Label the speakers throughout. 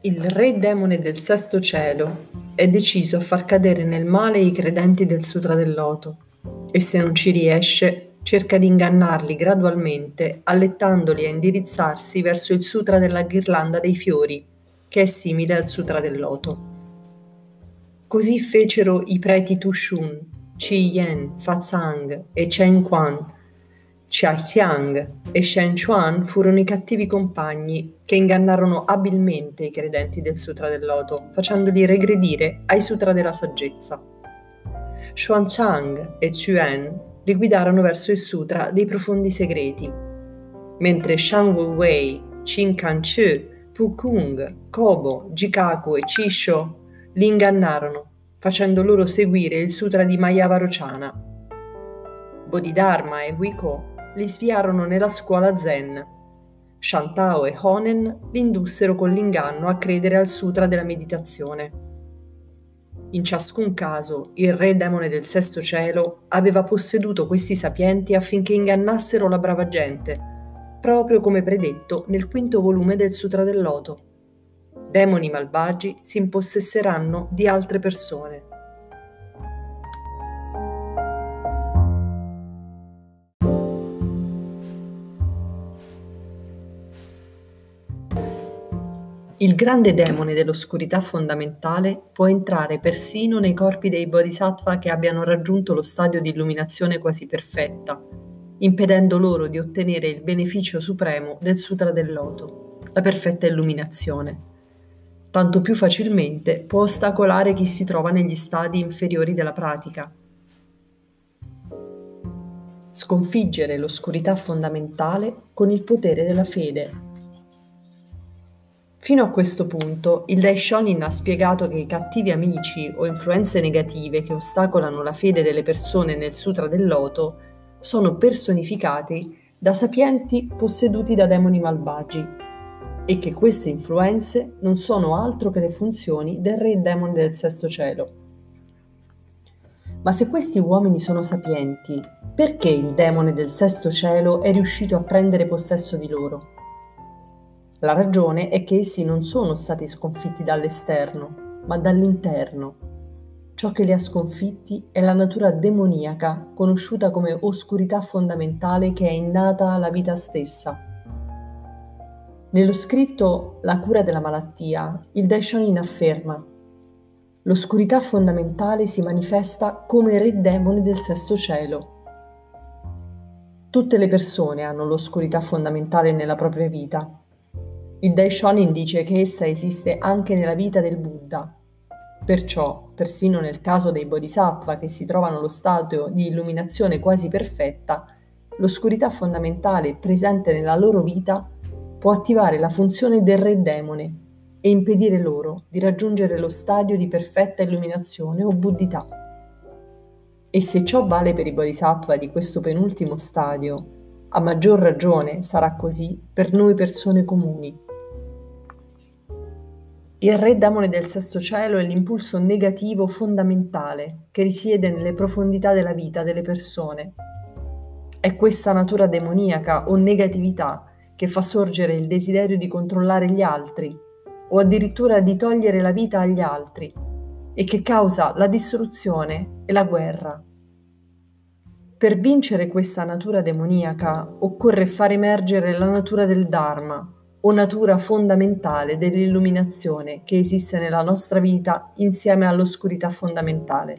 Speaker 1: Il re demone del sesto cielo è deciso a far cadere nel male i credenti del Sutra del Loto e se non ci riesce cerca di ingannarli gradualmente allettandoli a indirizzarsi verso il Sutra della ghirlanda dei fiori, che è simile al Sutra del Loto. Così fecero i preti Tushun, Chi Yen, Fa Zhang e Chen Quan Xia e Shen Chuan furono i cattivi compagni che ingannarono abilmente i credenti del Sutra del Loto, facendoli regredire ai Sutra della saggezza. Xuanzang e Chuan li guidarono verso il Sutra dei profondi segreti, mentre Shang Wei, Qin Kanchu, Pu Kung, Kobo, Jikaku e Chisho li ingannarono, facendo loro seguire il Sutra di Mayavarochana. Bodhidharma e Huiko li sviarono nella scuola zen. Shantao e Honen li indussero con l'inganno a credere al sutra della meditazione. In ciascun caso, il re demone del sesto cielo aveva posseduto questi sapienti affinché ingannassero la brava gente, proprio come predetto nel quinto volume del Sutra del Loto. Demoni malvagi si impossesseranno di altre persone. Grande demone dell'oscurità fondamentale può entrare persino nei corpi dei bodhisattva che abbiano raggiunto lo stadio di illuminazione quasi perfetta, impedendo loro di ottenere il beneficio supremo del Sutra del Loto, la perfetta illuminazione. Tanto più facilmente può ostacolare chi si trova negli stadi inferiori della pratica. Sconfiggere l'oscurità fondamentale con il potere della fede Fino a questo punto, il Daishonin ha spiegato che i cattivi amici o influenze negative che ostacolano la fede delle persone nel Sutra del Loto sono personificati da sapienti posseduti da demoni malvagi e che queste influenze non sono altro che le funzioni del re demone del sesto cielo. Ma se questi uomini sono sapienti, perché il demone del sesto cielo è riuscito a prendere possesso di loro? La ragione è che essi non sono stati sconfitti dall'esterno, ma dall'interno. Ciò che li ha sconfitti è la natura demoniaca, conosciuta come oscurità fondamentale che è innata alla vita stessa. Nello scritto La cura della malattia, il Daishonin afferma L'oscurità fondamentale si manifesta come re demone del sesto cielo. Tutte le persone hanno l'oscurità fondamentale nella propria vita, il Daishonin dice che essa esiste anche nella vita del Buddha. Perciò, persino nel caso dei bodhisattva che si trovano allo stadio di illuminazione quasi perfetta, l'oscurità fondamentale presente nella loro vita può attivare la funzione del re demone e impedire loro di raggiungere lo stadio di perfetta illuminazione o buddhità. E se ciò vale per i bodhisattva di questo penultimo stadio, a maggior ragione sarà così per noi persone comuni. Il re demone del sesto cielo è l'impulso negativo fondamentale che risiede nelle profondità della vita delle persone. È questa natura demoniaca o negatività che fa sorgere il desiderio di controllare gli altri o addirittura di togliere la vita agli altri e che causa la distruzione e la guerra. Per vincere questa natura demoniaca occorre far emergere la natura del Dharma, o natura fondamentale dell'illuminazione che esiste nella nostra vita insieme all'oscurità fondamentale.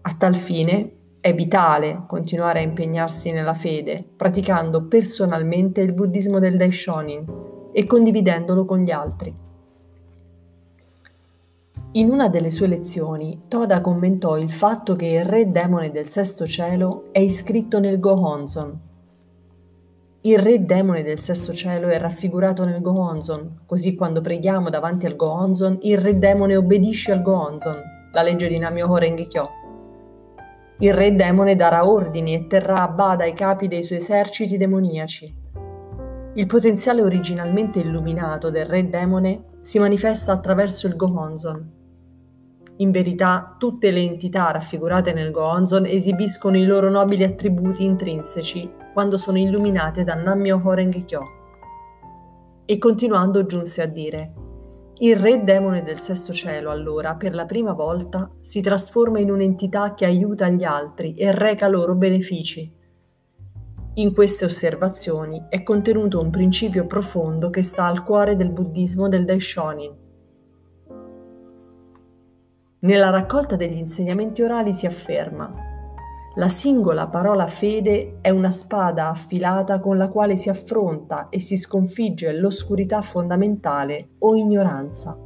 Speaker 1: A tal fine è vitale continuare a impegnarsi nella fede, praticando personalmente il buddismo del Daishonin e condividendolo con gli altri. In una delle sue lezioni, Toda commentò il fatto che il re demone del sesto cielo è iscritto nel Gohonzon, il re demone del sesto cielo è raffigurato nel Gohonzon, così quando preghiamo davanti al Gohonzon, il re demone obbedisce al Gohonzon, la legge di Namyoho Renge-kyo. Il re demone darà ordini e terrà a bada i capi dei suoi eserciti demoniaci. Il potenziale originalmente illuminato del re demone si manifesta attraverso il Gohonzon. In verità, tutte le entità raffigurate nel Gohonzon esibiscono i loro nobili attributi intrinseci quando sono illuminate da Nammyo Horengekyo. e continuando giunse a dire il re demone del sesto cielo, allora, per la prima volta, si trasforma in un'entità che aiuta gli altri e reca loro benefici. In queste osservazioni è contenuto un principio profondo che sta al cuore del buddismo del Daishonin. Nella raccolta degli insegnamenti orali si afferma la singola parola fede è una spada affilata con la quale si affronta e si sconfigge l'oscurità fondamentale o ignoranza.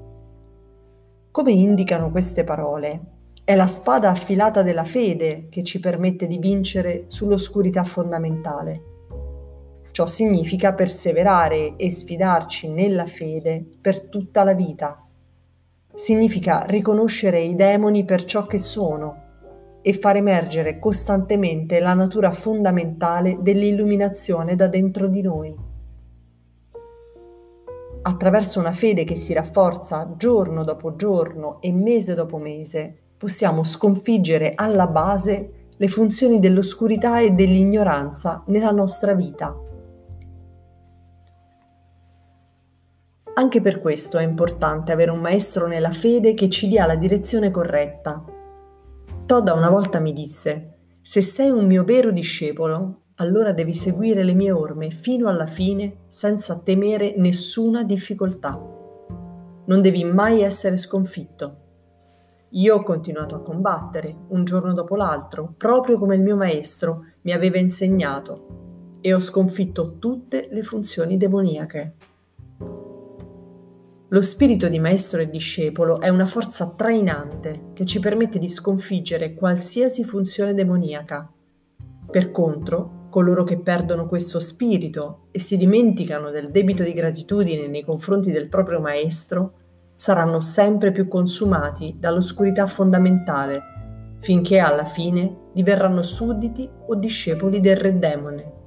Speaker 1: Come indicano queste parole, è la spada affilata della fede che ci permette di vincere sull'oscurità fondamentale. Ciò significa perseverare e sfidarci nella fede per tutta la vita. Significa riconoscere i demoni per ciò che sono e far emergere costantemente la natura fondamentale dell'illuminazione da dentro di noi. Attraverso una fede che si rafforza giorno dopo giorno e mese dopo mese, possiamo sconfiggere alla base le funzioni dell'oscurità e dell'ignoranza nella nostra vita. Anche per questo è importante avere un maestro nella fede che ci dia la direzione corretta Toda una volta mi disse, se sei un mio vero discepolo, allora devi seguire le mie orme fino alla fine senza temere nessuna difficoltà. Non devi mai essere sconfitto. Io ho continuato a combattere, un giorno dopo l'altro, proprio come il mio maestro mi aveva insegnato, e ho sconfitto tutte le funzioni demoniache. Lo spirito di maestro e discepolo è una forza trainante che ci permette di sconfiggere qualsiasi funzione demoniaca. Per contro, coloro che perdono questo spirito e si dimenticano del debito di gratitudine nei confronti del proprio maestro, saranno sempre più consumati dall'oscurità fondamentale, finché alla fine diverranno sudditi o discepoli del re demone.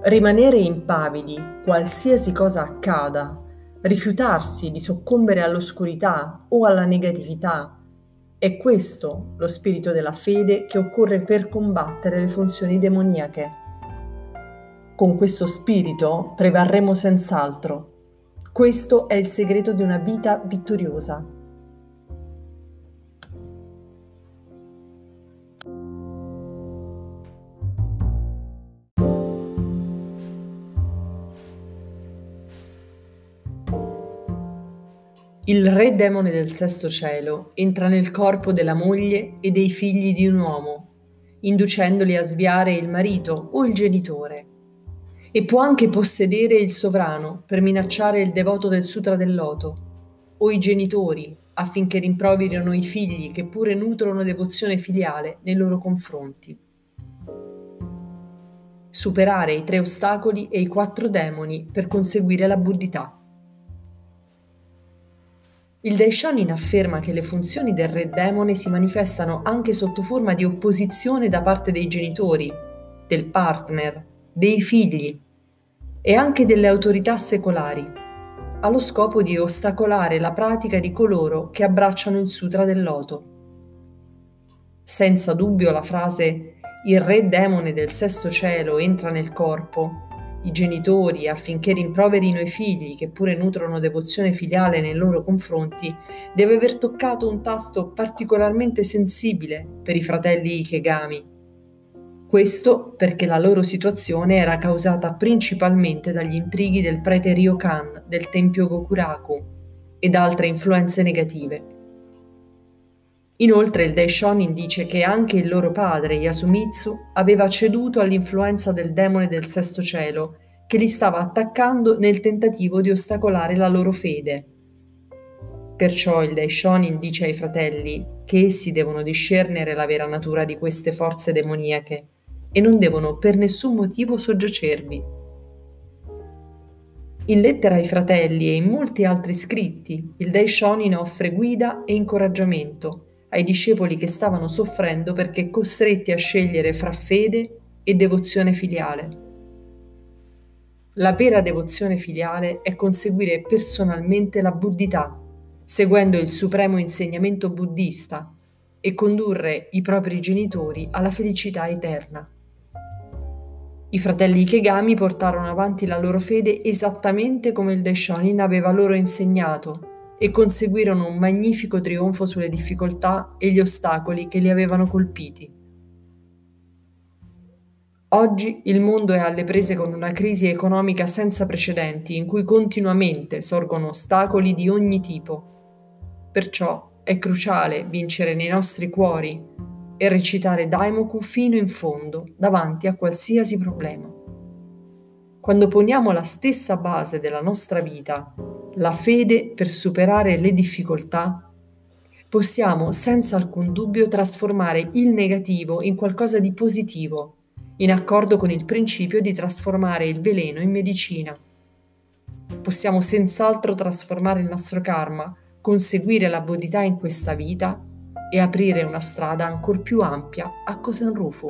Speaker 1: Rimanere impavidi qualsiasi cosa accada, rifiutarsi di soccombere all'oscurità o alla negatività, è questo lo spirito della fede che occorre per combattere le funzioni demoniache. Con questo spirito prevarremo senz'altro. Questo è il segreto di una vita vittoriosa. Il re demone del sesto cielo entra nel corpo della moglie e dei figli di un uomo, inducendoli a sviare il marito o il genitore. E può anche possedere il sovrano per minacciare il devoto del Sutra del Loto, o i genitori affinché rimproverino i figli che pure nutrono devozione filiale nei loro confronti. Superare i tre ostacoli e i quattro demoni per conseguire la buddhità. Il Daishonin afferma che le funzioni del re demone si manifestano anche sotto forma di opposizione da parte dei genitori, del partner, dei figli e anche delle autorità secolari, allo scopo di ostacolare la pratica di coloro che abbracciano il Sutra del Loto. Senza dubbio la frase il re demone del sesto cielo entra nel corpo i genitori affinché rimproverino i figli che pure nutrono devozione filiale nei loro confronti, deve aver toccato un tasto particolarmente sensibile per i fratelli Ikegami. Questo perché la loro situazione era causata principalmente dagli intrighi del prete Ryokan del tempio Gokuraku ed altre influenze negative. Inoltre il Daishonin dice che anche il loro padre, Yasumitsu, aveva ceduto all'influenza del demone del sesto cielo, che li stava attaccando nel tentativo di ostacolare la loro fede. Perciò il Daishonin dice ai fratelli che essi devono discernere la vera natura di queste forze demoniache e non devono per nessun motivo soggiacervi. In lettera ai fratelli e in molti altri scritti, il Daishonin offre guida e incoraggiamento ai discepoli che stavano soffrendo perché costretti a scegliere fra fede e devozione filiale. La vera devozione filiale è conseguire personalmente la buddhità, seguendo il supremo insegnamento buddista e condurre i propri genitori alla felicità eterna. I fratelli Ikegami portarono avanti la loro fede esattamente come il Daishonin aveva loro insegnato e conseguirono un magnifico trionfo sulle difficoltà e gli ostacoli che li avevano colpiti. Oggi il mondo è alle prese con una crisi economica senza precedenti in cui continuamente sorgono ostacoli di ogni tipo. Perciò è cruciale vincere nei nostri cuori e recitare Daimoku fino in fondo davanti a qualsiasi problema. Quando poniamo la stessa base della nostra vita, la fede per superare le difficoltà, possiamo senza alcun dubbio trasformare il negativo in qualcosa di positivo in accordo con il principio di trasformare il veleno in medicina. Possiamo senz'altro trasformare il nostro karma, conseguire la bodità in questa vita e aprire una strada ancora più ampia a Kosan Rufu.